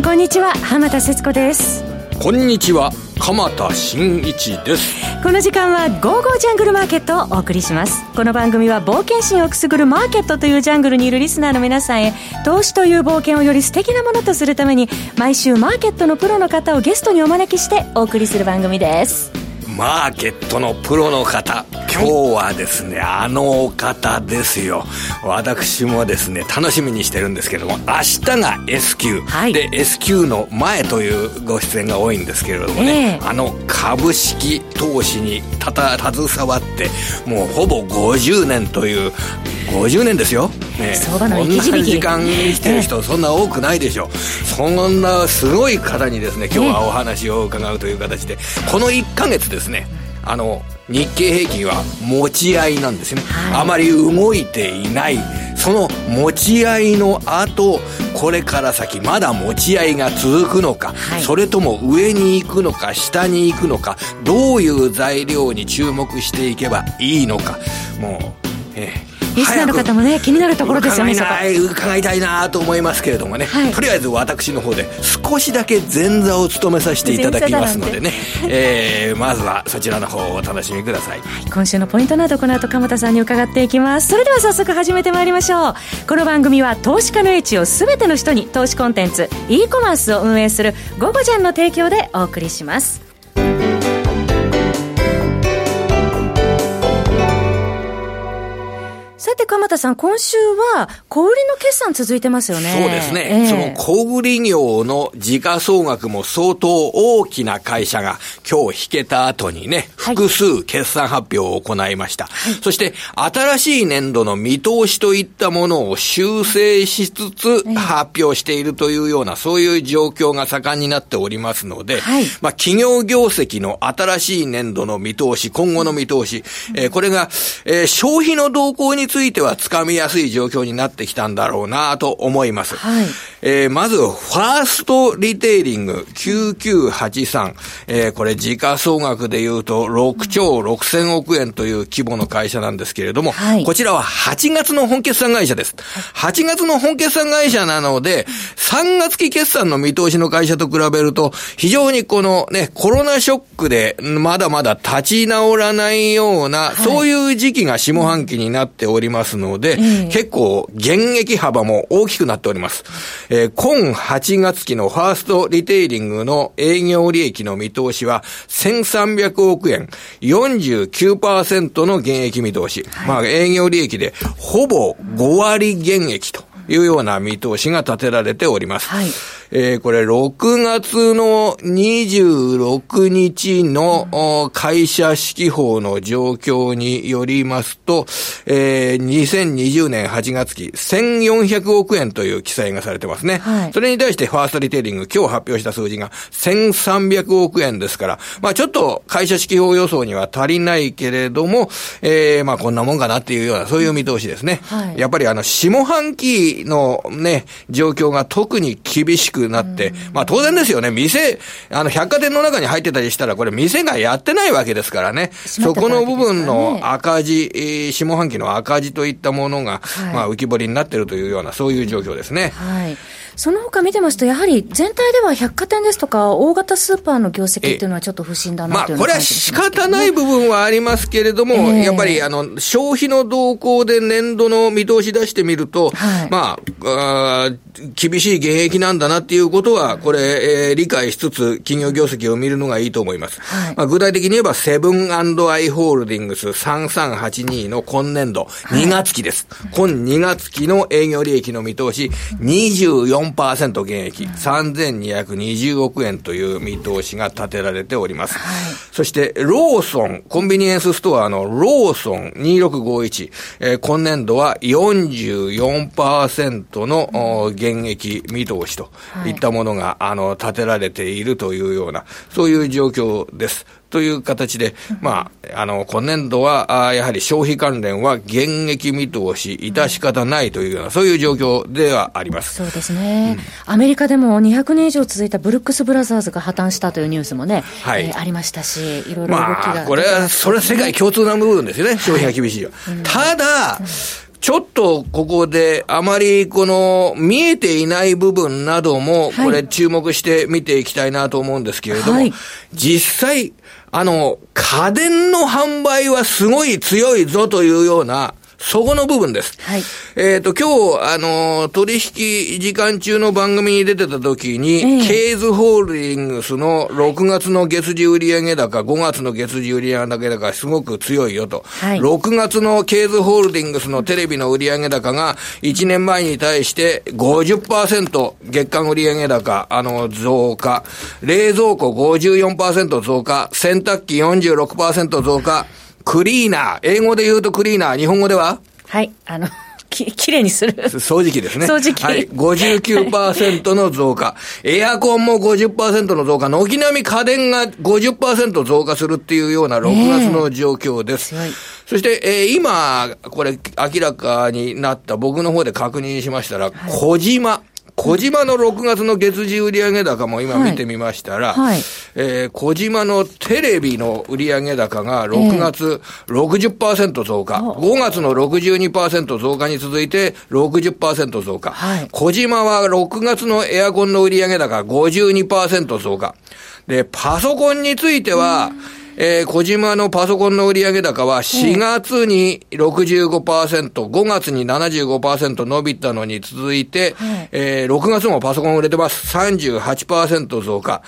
んこんにちは。浜田節子です。こんにちは。鎌田新一です。この時間は「ゴーゴージャングルマーケット」をお送りします。この番組は冒険心をくすぐるマーケットというジャングルにいるリスナーの皆さんへ投資という冒険をより素敵なものとするために毎週マーケットのプロの方をゲストにお招きしてお送りする番組ですマーケットのプロの方。今日はですね、あのお方ですよ。私もですね楽しみにしてるんですけども明日が S q、はい、で S q の前というご出演が多いんですけれどもね、えー、あの株式投資にたた携わってもうほぼ50年という50年ですよ、ね、相場の生き時間生きてる人そんな多くないでしょう、そんなすごい方にですね今日はお話を伺うという形で、この1か月ですねあの日経平均は持ち合いなんですね、はい、あまり動いていない。その持ち合いの後これから先まだ持ち合いが続くのか、はい、それとも上に行くのか下に行くのかどういう材料に注目していけばいいのか。もうええリスナーの方もね気になるところですよね伺いたいなと思いますけれどもね、はい、とりあえず私の方で少しだけ前座を務めさせていただきますのでね、えー、まずはそちらの方をお楽しみください、はい、今週のポイントなどこの後鎌田さんに伺っていきます。それでは早速始めてまいりましょう。この番組は投資家の英知を全ての人に投資コンテンツ e コマースを運営する「ゴゴジャン」の提供でお送りしますさて、鎌田さん、今週は、小売りの決算続いてますよね。そうですね。えー、その小売業の時価総額も相当大きな会社が今日引けた後にね、複数決算発表を行いました。はい、そして、新しい年度の見通しといったものを修正しつつ発表しているというような、そういう状況が盛んになっておりますので、はい、まあ、企業業績の新しい年度の見通し、今後の見通し、えー、これが、えー、消費の動向についてはつかみやすい状況になってきたんだろうなと思います。はい。えー、まず、ファーストリテイリング9983。えー、これ時価総額で言うと6兆6000億円という規模の会社なんですけれども、はい、こちらは8月の本決算会社です。8月の本決算会社なので、3月期決算の見通しの会社と比べると、非常にこのね、コロナショックでまだまだ立ち直らないような、はい、そういう時期が下半期になっておりますので、結構減益幅も大きくなっております。えー、今8月期のファーストリテイリングの営業利益の見通しは1300億円、49%の減益見通し。はい、まあ営業利益でほぼ5割減益というような見通しが立てられております。はいえー、これ6月の26日の会社指揮法の状況によりますと、えー、2020年8月期1400億円という記載がされてますね。はい、それに対してファーストリテイリング今日発表した数字が1300億円ですから、まあちょっと会社指揮法予想には足りないけれども、えー、まあこんなもんかなっていうようなそういう見通しですね。はい、やっぱりあの下半期のね、状況が特に厳しくくなって、まあ当然ですよね、店、あの、百貨店の中に入ってたりしたら、これ店がやってないわけですからね、そこの部分の赤字、下半期の赤字といったものが、まあ浮き彫りになっているというような、そういう状況ですね。はいその他見てますと、やはり全体では百貨店ですとか、大型スーパーの業績っていうのはちょっと不審だなという、まあ、これは仕方ない部分はありますけれども、えー、やっぱりあの消費の動向で年度の見通し出してみると、はい、まああ、厳しい現役なんだなっていうことは、これ、えー、理解しつつ、企業業績を見るのがいいと思います。はい、まあ、具体的に言えば、セブンアイ・ホールディングス3382の今年度、2月期です。今2月期の営業利益の見通し、24 4%減益、3220億円という見通しが立てられております。はい、そして、ローソン、コンビニエンスストアのローソン2651、えー、今年度は44%の減益見通しといったものが、あの、立てられているというような、そういう状況です。という形で、まあ、あの、今年度は、あやはり消費関連は減益見通し、致し方ないというような、そういう状況ではあります。そうですね。うん、アメリカでも200年以上続いたブルックス・ブラザーズが破綻したというニュースもね、はい、えー、ありましたし、いろいろ動きが、まあ、これは、それは世界共通な部分ですよね、消費が厳しいよ。うん、ただ、ちょっとここであまりこの見えていない部分なども、これ注目して見ていきたいなと思うんですけれども、はい、実際、あの、家電の販売はすごい強いぞというような、そこの部分です。はい。えっ、ー、と、今日、あの、取引時間中の番組に出てた時に、えー、ケーズホールディングスの6月の月次売上高、5月の月次売上高、すごく強いよと。はい、6月のケーズホールディングスのテレビの売上高が、1年前に対して50%月間売上高、あの、増加。冷蔵庫54%増加。洗濯機46%増加。クリーナー。英語で言うとクリーナー。日本語では？はい。あの、き、きれいにする。掃除機ですね。掃除機。はい。59%の増加。エアコンも50%の増加。軒並み家電が50%増加するっていうような6月の状況です。えー、そして、えー、今、これ明らかになった僕の方で確認しましたら、はい、小島。小島の6月の月次売上高も今見てみましたら、はいはい、えー、小島のテレビの売上高が6月60%増加、えー、5月の62%増加に続いて60%増加、はい、小島は6月のエアコンの売上高52%増加。で、パソコンについては、えー、小島のパソコンの売上高は4月に65%、5月に75%伸びたのに続いて、はい、えー、6月もパソコン売れてます。38%増加。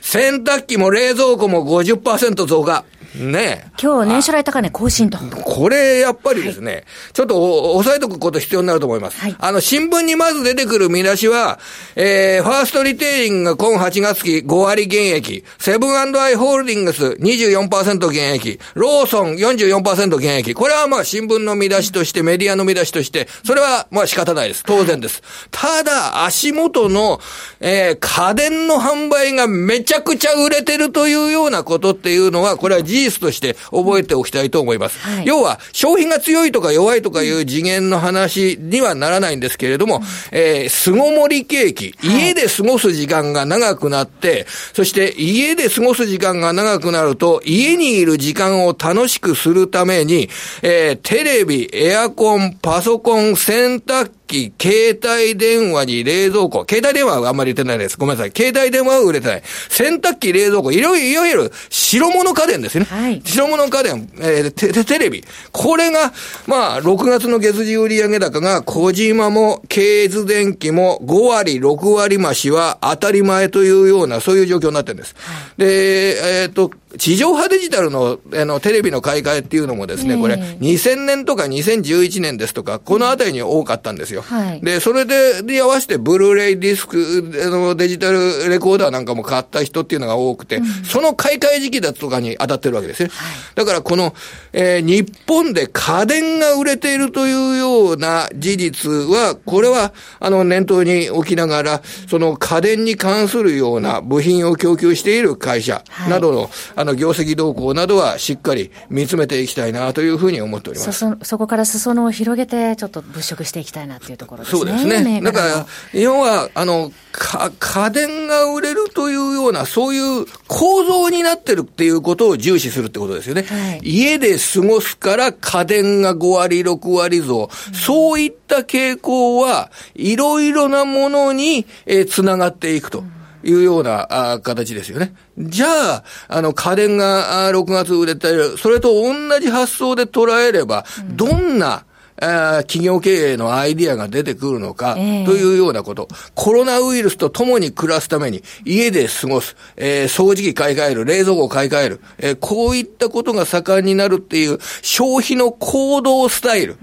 洗濯機も冷蔵庫も50%増加。ね今日年初来高値更新と。これ、やっぱりですね、はい、ちょっと押さえとくこと必要になると思います。はい、あの、新聞にまず出てくる見出しは、えー、ファーストリテイリングが今8月期5割減益、セブンアイ・ホールディングス24%減益、ローソン44%減益。これはまあ新聞の見出しとして、メディアの見出しとして、それはまあ仕方ないです。当然です。ただ、足元の、えー、家電の販売がめちゃくちゃ売れてるというようなことっていうのは、これは事実として覚えておきたいと思います。はい、要は、消費が強いとか弱いとかいう次元の話にはならないんですけれども、うん、えー、巣ごもり景気、家で過ごす時間が長くなって、そして家で過ごす時間が長くなると、家にいる時間を楽しくするために、えー、テレビ、エアコン、パソコン、洗濯機、携帯電話に冷蔵庫、携帯電話はあんまり売れてないです。ごめんなさい。携帯電話は売れてない。洗濯機、冷蔵庫、いろいろ、いわゆる白物家電ですね。はい、白物家電、えー、テテレビ。これが、まあ、6月の月次売上高が、小島も、ケーズ電機も5割、6割増しは当たり前というような、そういう状況になってるんです。はい、で、えっ、ー、と、地上波デジタルの、あの、テレビの買い替えっていうのもですね、これ、2000年とか2011年ですとか、このあたりに多かったんですよ。はい、で、それで、で合わせて、ブルーレイディスク、あの、デジタルレコーダーなんかも買った人っていうのが多くて、うん、その買い替え時期だとかに当たってるわけですね。はい、だから、この、えー、日本で家電が売れているというような事実は、これは、あの、念頭に置きながら、その家電に関するような部品を供給している会社などの、はい、あの、業績動向などはしっかり見つめていきたいなというふうに思っております。そ、そこから裾野を広げて、ちょっと物色していきたいなっていうところですね。そうですね。だから、日本は、あの、か、家電が売れるというような、そういう構造になってるっていうことを重視するってことですよね。はい、家で過ごすから家電が5割、6割増。うん、そういった傾向は、いろいろなものに、えー、つながっていくと。うんいうようなあ形ですよね。じゃあ、あの、家電が6月売れてる、それと同じ発想で捉えれば、どんな、企業経営のアイディアが出てくるのか、というようなこと、コロナウイルスと共に暮らすために、家で過ごす、えー、掃除機買い替える、冷蔵庫を買い替える、えー、こういったことが盛んになるっていう消費の行動スタイル、うん、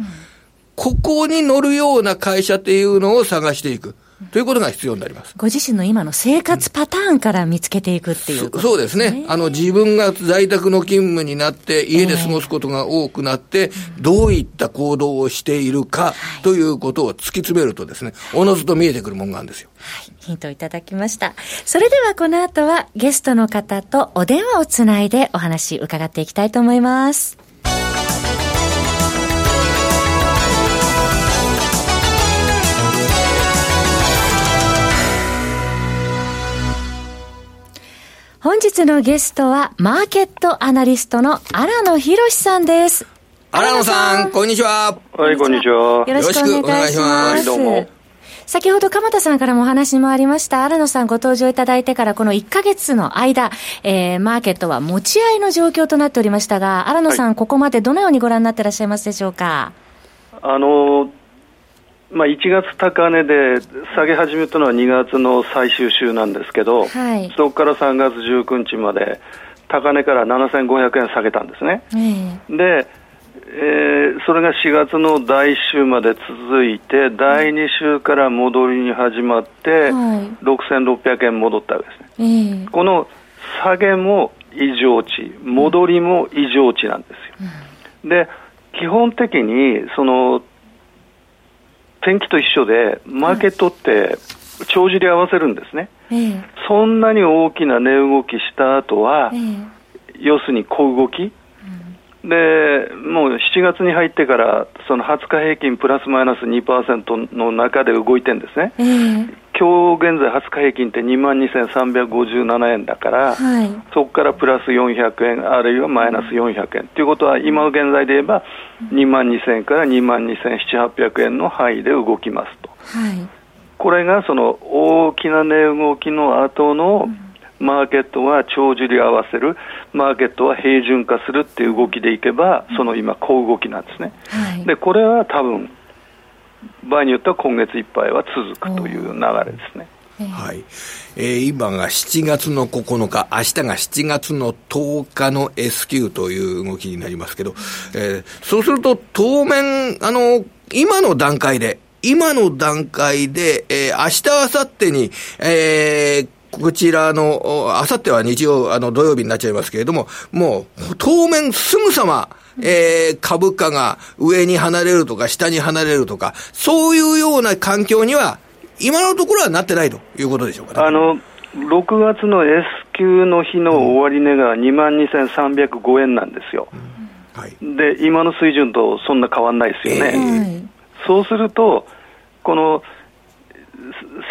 ここに乗るような会社っていうのを探していく。ということが必要になります。ご自身の今の生活パターンから見つけていくっていう、ねうん、そうですね。あの、自分が在宅の勤務になって、家で過ごすことが多くなって、えー、どういった行動をしているか、ということを突き詰めるとですね、おのずと見えてくるもんがあるんですよ。はい。ヒントいただきました。それではこの後はゲストの方とお電話をつないでお話伺っていきたいと思います。本日のゲストは、マーケットアナリストの荒野博さんです。荒野さん、こんにちは。はい、こんにちは。よろしくお願いします。どうも。先ほど鎌田さんからもお話もありました、荒野さんご登場いただいてからこの1ヶ月の間、えー、マーケットは持ち合いの状況となっておりましたが、荒野さん、はい、ここまでどのようにご覧になっていらっしゃいますでしょうか？あのまあ、1月高値で下げ始めたのは2月の最終週なんですけど、はい、そこから3月19日まで高値から7500円下げたんですね。えー、でえー、それが4月の第1週まで続いて、第2週から戻りに始まって、はい、6600円戻ったわけですね、えー、この下げも異常値、戻りも異常値なんですよ。うん、で、基本的に、その、天気と一緒で、マーケットって帳尻合わせるんですね、えー、そんなに大きな値動きした後は、えー、要するに小動き、でもう7月に入ってから、その20日平均プラスマイナス2%の中で動いてるんですね、えー、今日現在、20日平均って2万2357円だから、はい、そこからプラス400円、あるいはマイナス400円。ということは、今の現在で言えば、2万2000円から2万2700円の範囲で動きますと。はい、これがその大きな値動きの後の、うん。マーケットは帳尻合わせる、マーケットは平準化するっていう動きでいけば、その今、小動きなんですね。はい、で、これは多分場合によっては今月いっぱいは続くという流れですね。はい。えー、今が7月の9日、明日が7月の10日の S q という動きになりますけど、えー、そうすると当面、あの、今の段階で、今の段階で、えー、明日、明後日に、えー、こちらの、あさっては日曜、あの、土曜日になっちゃいますけれども、もう、当面すぐさま、えー、株価が上に離れるとか、下に離れるとか、そういうような環境には、今のところはなってないということでしょうか、ね、あの、6月の S q の日の終値が2万2305円なんですよ。うんはい、で、今の水準とそんな変わんないですよね。えー、そうすると、この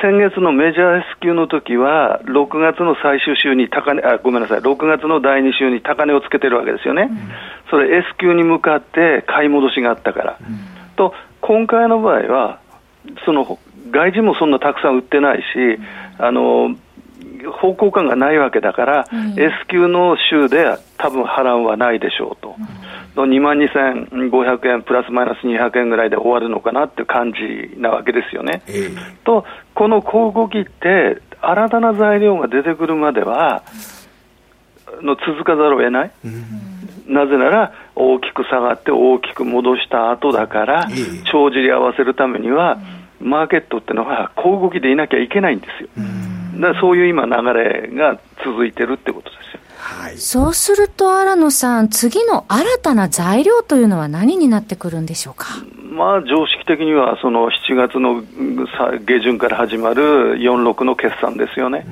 先月のメジャー S q の時は、6月の最終週に高値、あ、ごめんなさい、6月の第2週に高値をつけてるわけですよね。うん、それ S q に向かって買い戻しがあったから。うん、と、今回の場合は、その、外人もそんなたくさん売ってないし、あの、方向感がないわけだから、うん、S q の週で多分波乱はないでしょうと。の2万2500円プラスマイナス200円ぐらいで終わるのかなっていう感じなわけですよね。えー、と、この小動きって、新たな材料が出てくるまでは、の続かざるを得ない。うん、なぜなら、大きく下がって大きく戻した後だから、帳尻合わせるためには、マーケットっていうのは小動きでいなきゃいけないんですよ。だからそういう今流れが続いてるってことですよ。はい、そうすると、新野さん、次の新たな材料というのは何になってくるんでしょうか？まあ、常識的には、その7月の下旬から始まる46の決算ですよね。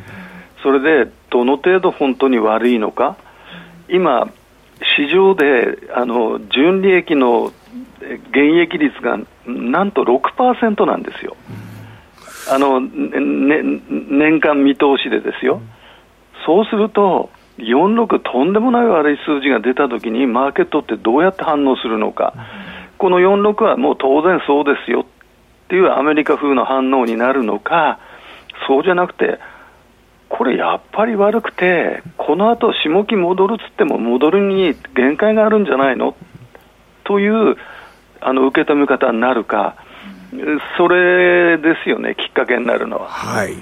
それで、どの程度本当に悪いのか。今、市場で、あの、純利益の減益率がなんと6%なんですよ。あの、ね、年間見通しでですよ。そうすると、46とんでもない悪い数字が出たときに、マーケットってどうやって反応するのか、この46はもう当然そうですよっていうアメリカ風の反応になるのか、そうじゃなくて、これやっぱり悪くて、この後下期戻るっつっても、戻るに限界があるんじゃないの？というあの受け止め方になるか、それですよね、きっかけになるのは。はい。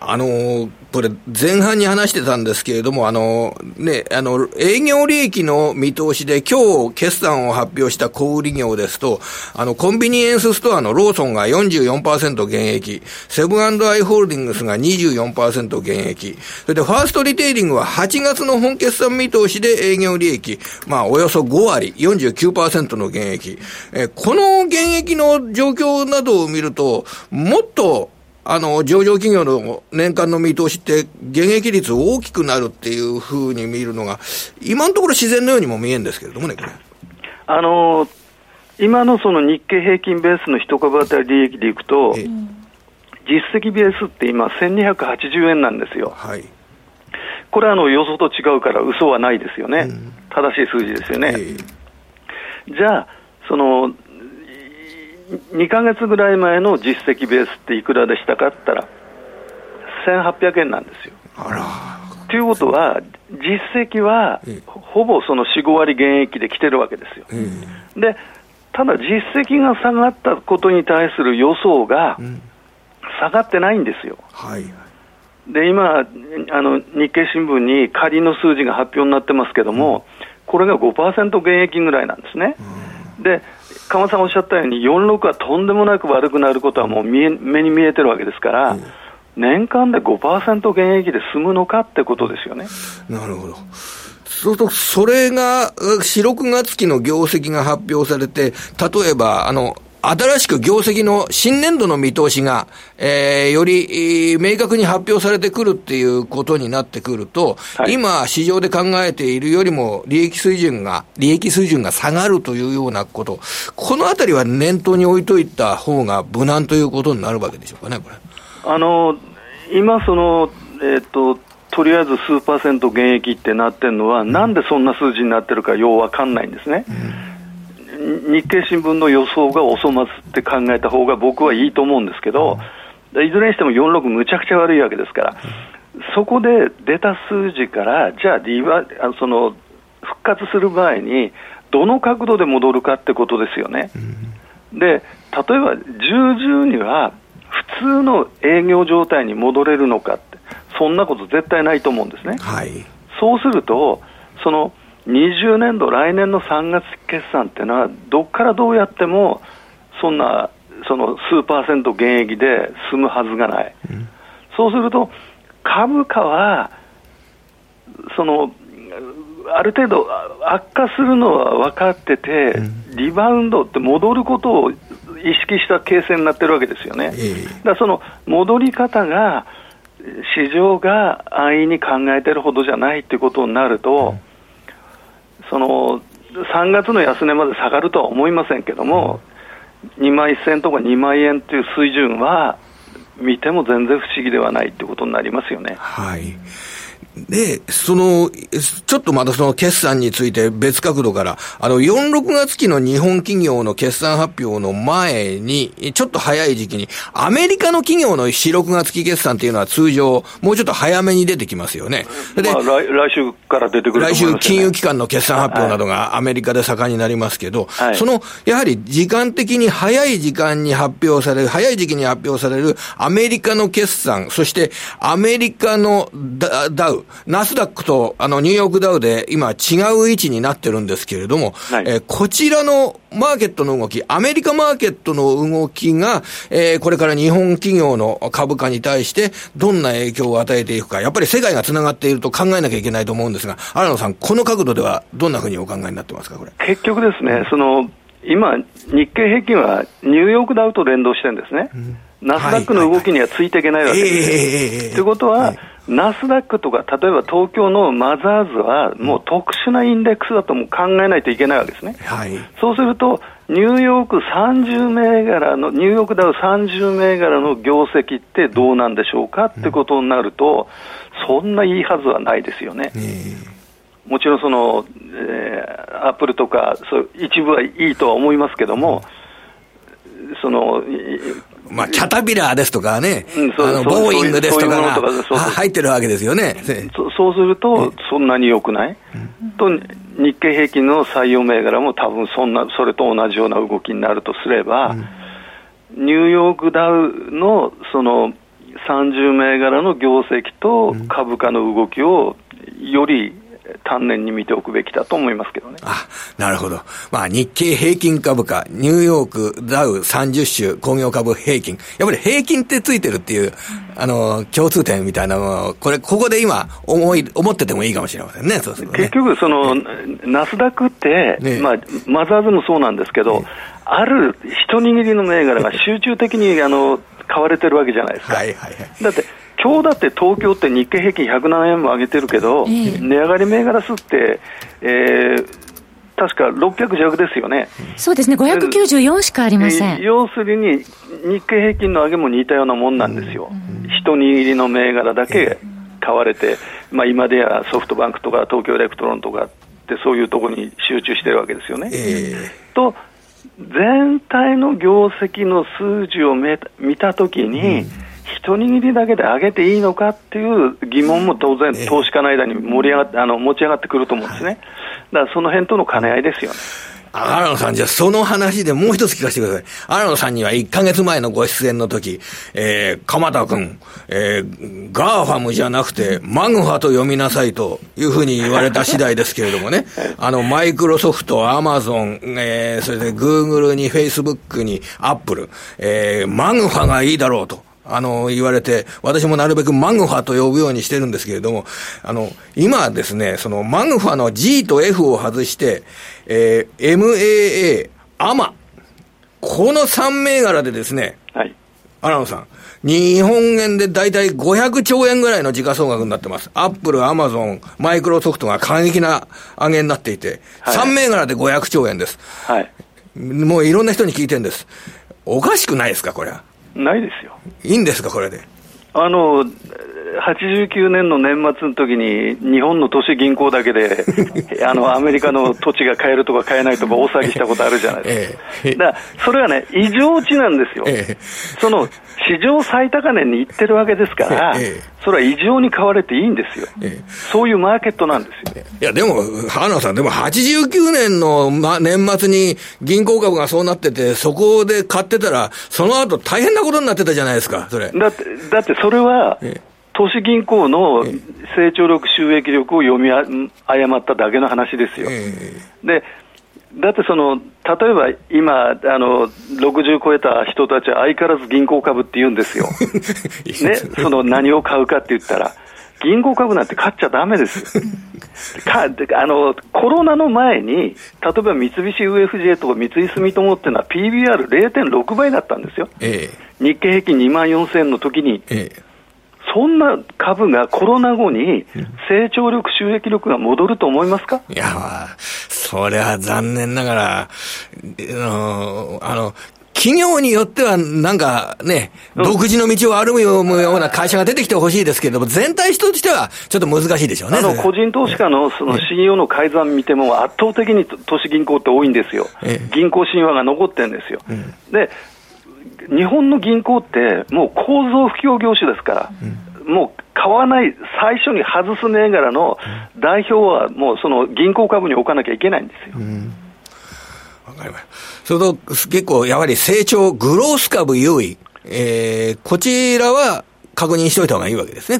あのこれ、前半に話してたんですけれども、あの、ね、あの、営業利益の見通しで今日決算を発表した小売業ですと、あの、コンビニエンスストアのローソンが44%減益、セブンアイ・ホールディングスが24%減益、それでファーストリテイリングは8月の本決算見通しで営業利益、まあ、およそ5割、49%の減益。え、この減益の状況などを見ると、もっとあの、上場企業の年間の見通しって、減益率大きくなるっていうふうに見るのが、今のところ自然のようにも見えるんですけれどもね、これ。あの今のその日経平均ベースの一株当たり利益でいくと、実績ベースって今、1280円なんですよ。はい、これはあの予想と違うから、嘘はないですよね、うん、正しい数字ですよね。じゃあ、その、2か月ぐらい前の実績ベースっていくらでしたかって言ったら、1800円なんですよ。ということは、実績はほぼその4、5割減益で来てるわけですよ。で、ただ実績が下がったことに対する予想が下がってないんですよ。はい、で今あの、日経新聞に仮の数字が発表になってますけども、これが5%減益ぐらいなんですね。で鎌さんおっしゃったように、46はとんでもなく悪くなることはもう見え目に見えてるわけですから、年間で5%減益で済むのかってことですよね。なるほど。そうすると、それが、4、6月期の業績が発表されて、例えば、あの、新しく業績の新年度の見通しが、えー、より、明確に発表されてくるっていうことになってくると、はい、今、市場で考えているよりも、利益水準が、利益水準が下がるというようなこと、このあたりは念頭に置いといた方が無難ということになるわけでしょうかね、これ。あの、今、その、えっ、ー、と、とりあえず数パーセント減益ってなってるのは、うん、なんでそんな数字になってるかようわかんないんですね。うん日経新聞の予想がお粗末って考えた方が僕はいいと思うんですけど、いずれにしても46むちゃくちゃ悪いわけですから、そこで出た数字から、じゃあリバその復活する場合に、どの角度で戻るかってことですよね。で、例えば10、10には普通の営業状態に戻れるのかって、そんなこと絶対ないと思うんですね。はい、そうすると、その20年度、来年の3月決算っていうのは、どこからどうやっても、そんなその数パーセント減益で済むはずがない、うん、そうすると、株価は、そのある程度悪化するのは分かってて、うん、リバウンドって戻ることを意識した形成になってるわけですよね。えー、だからその戻り方が市場が安易に考えてるほどじゃないっていうことになると、うんその3月の安値まで下がるとは思いませんけども、2万1000とか2万円という水準は、見ても全然不思議ではないということになりますよね。はいで、その、ちょっとまたその決算について別角度から、あの、4、6月期の日本企業の決算発表の前に、ちょっと早い時期に、アメリカの企業の4、6月期決算っていうのは通常、もうちょっと早めに出てきますよね。で、まあ、来来週から出てくる、ね、来週金融機関の決算発表などがアメリカで盛んになりますけど、はい、その、やはり時間的に早い時間に発表される、早い時期に発表されるアメリカの決算、そしてアメリカのダダウ、ナスダックとあのニューヨークダウで今違う位置になってるんですけれども、はい、えー、こちらのマーケットの動き、アメリカマーケットの動きが、えー、これから日本企業の株価に対してどんな影響を与えていくか、やっぱり世界が繋がっていると考えなきゃいけないと思うんですが、新野さん、この角度ではどんなふうにお考えになってますか、これ？結局ですね、その、今、日経平均はニューヨークダウと連動してるんですね。うんナスダックの動きにはついていけないわけですよ。ということは、はい、ナスダックとか、例えば東京のマザーズは、もう特殊なインデックスだとも考えないといけないわけですね。はい、そうすると、ニューヨーク30銘柄の、ニューヨークダウ30銘柄の業績ってどうなんでしょうかってことになると、そんないいはずはないですよね。もちろんその、えー、アップルとかそう一部はいいとは思いますけども、そのまあ、キャタピラーですとかね、うん、あのボーイングですとかが入ってるわけですよね。そそうすると、そんなに良くない、と、日経平均の採用銘柄も多分そんな、それと同じような動きになるとすれば、うん、ニューヨークダウのその30銘柄の業績と株価の動きをより丹念に見ておくべきだと思いますけどね。あ、なるほど。まあ、日経平均株価、ニューヨークダウ30種工業株平均。やっぱり平均ってついてるっていう、あの、共通点みたいなのを、これ、ここで今、思い、思っててもいいかもしれませんね、そうするね。結局、その、ナスダックって、ね、まあ、マザーズもそうなんですけど、ね、ある一握りの銘柄が集中的に、あの、買われてるわけじゃないですか。はいはいはい。だって、今日だって東京って日経平均107円も上げてるけど、えー、値上がり銘柄数って、えー、確か600弱ですよね。そうですね、594しかありません。要するに、日経平均の上げも似たようなもんなんですよ。うん、一握りの銘柄だけ買われて、まあ、今ではソフトバンクとか東京エレクトロンとかっってそういうところに集中してるわけですよね。えー、と全体の業績の数字を見たときに、うん一握りだけで上げていいのかっていう疑問も当然、投資家の間に盛り上がってあの持ち上がってくると思うんですね、だからその辺との兼ね合いですよね。荒野さん、じゃあその話でもう一つ聞かせてください。荒野さんには1ヶ月前のご出演の時、えー、鎌田君、えー、 GAFAM じゃなくて、 MAGFA と読みなさいというふうに言われた次第ですけれどもね、あの、マイクロソフト、アマゾン、えー、それでグーグルにフェイスブックにアップル、えー、マグファがいいだろうと。あの、言われて、私もなるべくマグファと呼ぶようにしてるんですけれども、あの、今ですね、そのマグファの G と F を外して、えー、MAA、アマ、この3銘柄でですね、はい。荒野さん、日本円で大体500兆円ぐらいの時価総額になってます。アップル、アマゾン、マイクロソフトが過激な上げになっていて、はい、3銘柄で500兆円です。はい。もういろんな人に聞いてるんです。おかしくないですか、これは。ないですよ。いいんですか、これで。あの、89年の年末の時に、日本の都市銀行だけで、あの、アメリカの土地が買えるとか買えないとか大 騒ぎしたことあるじゃないですか。ええ、だから、それはね、異常値なんですよ。え、その、史上最高値に行ってるわけですから、それは異常に買われていいんですよ。そういうマーケットなんですよ。いや、でも、花さん、でも89年の、ま、年末に銀行株がそうなってて、そこで買ってたら、その後大変なことになってたじゃないですか、それ。だって、だってそれは、投資銀行の成長力、収益力を読み誤っただけの話ですよ。でだってその、例えば今、あの60超えた人たちは相変わらず銀行株って言うんですよ、ね、その何を買うかって言ったら、銀行株なんて買っちゃだめですよ。かあのコロナの前に、例えば三菱 UFJ と三井住友っていうのは PBR0.6 倍だったんですよ、ええ、日経平均2万4000の時に、ええそんな株がコロナ後に成長力、収益力が戻ると思いますか？いや、それは残念ながら、あの、企業によってはなんかね、独自の道を歩むような会社が出てきてほしいですけれども、全体としてはちょっと難しいでしょうね。あの、個人投資家のその CEO の改ざん見ても圧倒的に都市銀行って多いんですよ。銀行神話が残ってるんですよ。で、日本の銀行って、もう構造不況業種ですから、うん、もう買わない、最初に外す銘柄の代表は、もうその銀行株に置かなきゃいけないんですよ。うん。かりま。それと、結構、やはり成長、グロース株優位、えー、こちらは確認しておいた方がいいわけですね、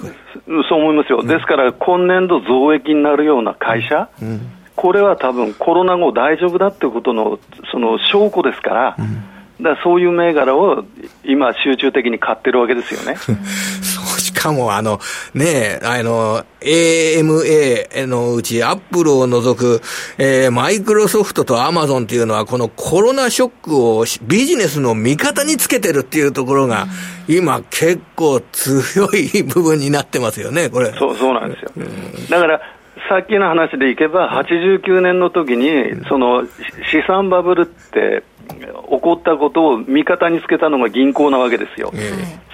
そう思いますよ、うん、ですから今年度増益になるような会社、うん、これは多分コロナ後大丈夫だってことのその証拠ですから、うんだそういう銘柄を今、集中的に買ってるわけですよね。そうしかも、あの、ねあの、AMA のうち、アップルを除く、えー、マイクロソフトとアマゾンっていうのは、このコロナショックをビジネスの味方につけてるっていうところが、今、結構強い部分になってますよね、これ。そう、そうなんですよ。だから、さっきの話でいけば、89年の時に、その資産バブルって、起こったことを味方につけたのが銀行なわけですよ。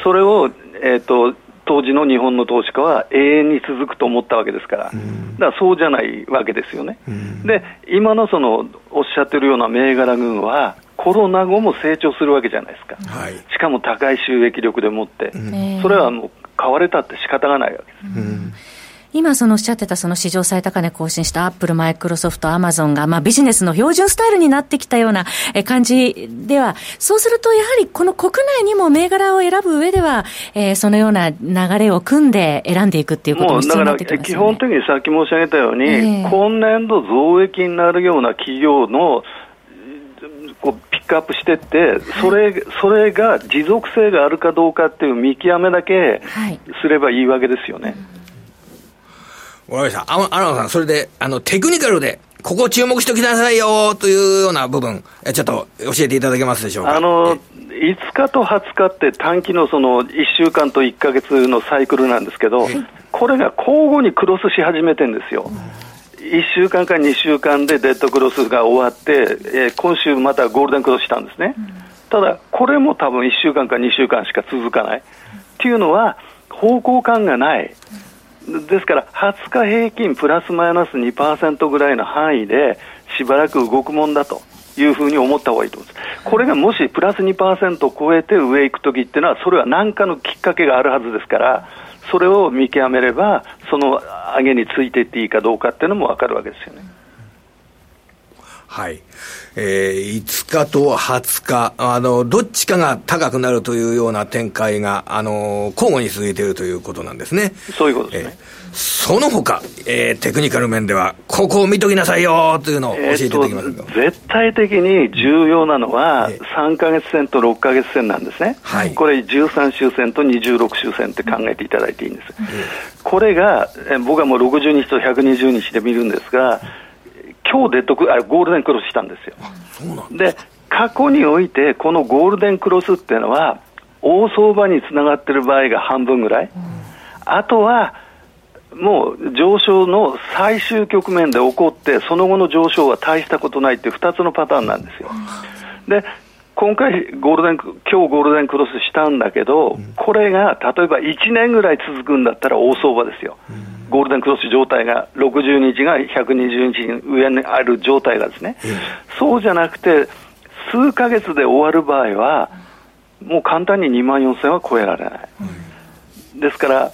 それを、えーと、当時の日本の投資家は永遠に続くと思ったわけですから、だからそうじゃないわけですよね。で、今のそのおっしゃってるような銘柄群は、コロナ後も成長するわけじゃないですか、はい、しかも高い収益力でもって、それはもう買われたって仕方がないわけです。今そのおっしゃってたその市場最高値更新したアップル、マイクロソフト、アマゾンが、まあビジネスの標準スタイルになってきたような感じでは、そうするとやはりこの国内にも銘柄を選ぶ上では、えー、そのような流れを組んで選んでいくっていうことも必要になってきます、ね、基本的にさっき申し上げたように、えー、今年度増益になるような企業のこうピックアップしていって、それそれが持続性があるかどうかっていう見極めだけすればいいわけですよね。はいわかりました。あ、荒野さん、それで、あの、テクニカルで、ここ注目しておきなさいよというような部分、ちょっと教えていただけますでしょうか？あの、5日と20日って短期のその1週間と1か月のサイクルなんですけど、これが交互にクロスし始めてるんですよ。1週間か2週間でデッドクロスが終わって、えー、今週またゴールデンクロスしたんですね。ただ、これも多分1週間か2週間しか続かない。っていうのは、方向感がない。ですから20日平均プラスマイナス2%ぐらいの範囲でしばらく動くもんだというふうに思った方がいいと思います。これがもしプラス2%を超えて上行くときっていうのは、それは何かのきっかけがあるはずですから、それを見極めれば、その上げについていっていいかどうかっていうのも分かるわけですよね。はい。えー、5日と20日、あの、どっちかが高くなるというような展開が、あの、交互に続いているということなんですね。そういうことですね。えーその他、えー、テクニカル面では、ここを見ときなさいよというのを教えていただきます絶対的に重要なのは、3か月線と6か月線なんですね、はい、これ、13週線と26週線って考えていただいていいんです、これが、え僕はもう60日と120日で見るんですが、今日デッドあゴールデンクロスしたんですよ。で過去において、このゴールデンクロスっていうのは、大相場につながってる場合が半分ぐらい、あとはもう上昇の最終局面で起こって、その後の上昇は大したことないっていう2つのパターンなんですよ。で今回ゴールデン、今日ゴールデンクロスしたんだけど、これが例えば1年ぐらい続くんだったら大相場ですよ。ゴールデンクロス状態が、60日が120日に上にある状態がですね、そうじゃなくて、数ヶ月で終わる場合は、もう簡単に2万4000は超えられない。ですから、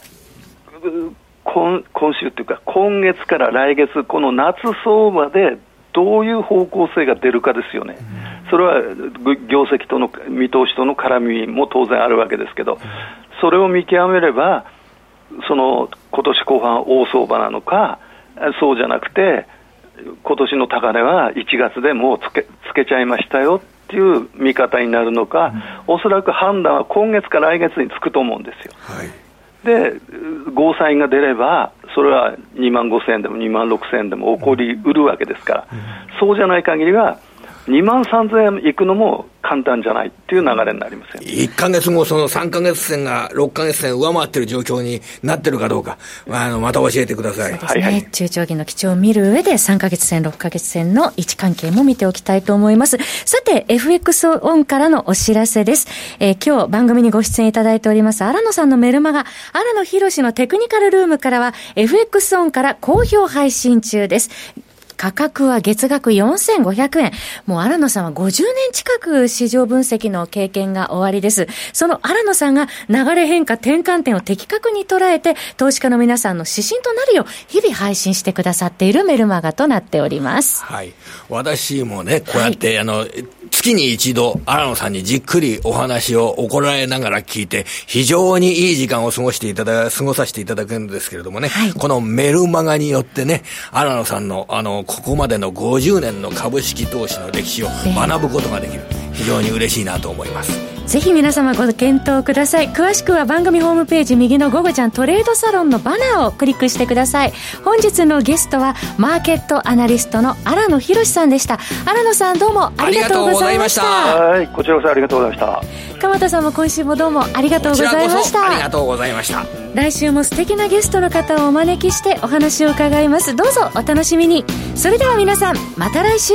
今今週というか、今月から来月、この夏相場でどういう方向性が出るかですよね、それは業績との見通しとの絡みも当然あるわけですけど、それを見極めれば、その今年後半、大相場なのか、そうじゃなくて、今年の高値は1月でもうつけつけちゃいましたよっていう見方になるのか、おそらく判断は今月か来月につくと思うんですよ。はいで、ゴーサインが出れば、それは2万5000円でも2万6000円でも起こりうるわけですから、そうじゃない限りは、2万3000円いくのも簡単じゃないっていう流れになりますよ、ね、1か月後、その3か月線が6か月線上回ってる状況になってるかどうか、あのまた教えてください。はいはい、中長期の基調を見る上で、3か月線、6か月線の位置関係も見ておきたいと思います。さて、FX オンからのお知らせです。えー、今日番組にご出演いただいております、荒野さんのメルマガ、荒野博のテクニカルルームからは、FX オンから好評配信中です。価格は月額4500円。もう荒野さんは50年近く市場分析の経験が終わりです。その荒野さんが流れ変化転換点を的確に捉えて、投資家の皆さんの指針となるよう、日々配信してくださっているメルマガとなっております。はい。私もね、こうやって、はい、あの、月に一度、荒野さんにじっくりお話を怒られながら聞いて、非常にいい時間を過ごしていただ、過ごさせていただくんですけれどもね、はい、このメルマガによってね、荒野さんの、あの、ここまでの50年の株式投資の歴史を学ぶことができる。非常に嬉しいなと思います。ぜひ皆様ご検討ください。詳しくは番組ホームページ右の「午後ちゃんトレードサロン」のバナーをクリックしてください。本日のゲストはマーケットアナリストの荒野博さんでした。荒野さんどうもありがとうございました。はいこちらこそありがとうございました。鎌田さんも今週もどうもありがとうございました。ありがとうございました。来週も素敵なゲストの方をお招きしてお話を伺います。どうぞお楽しみに。それでは皆さんまた来週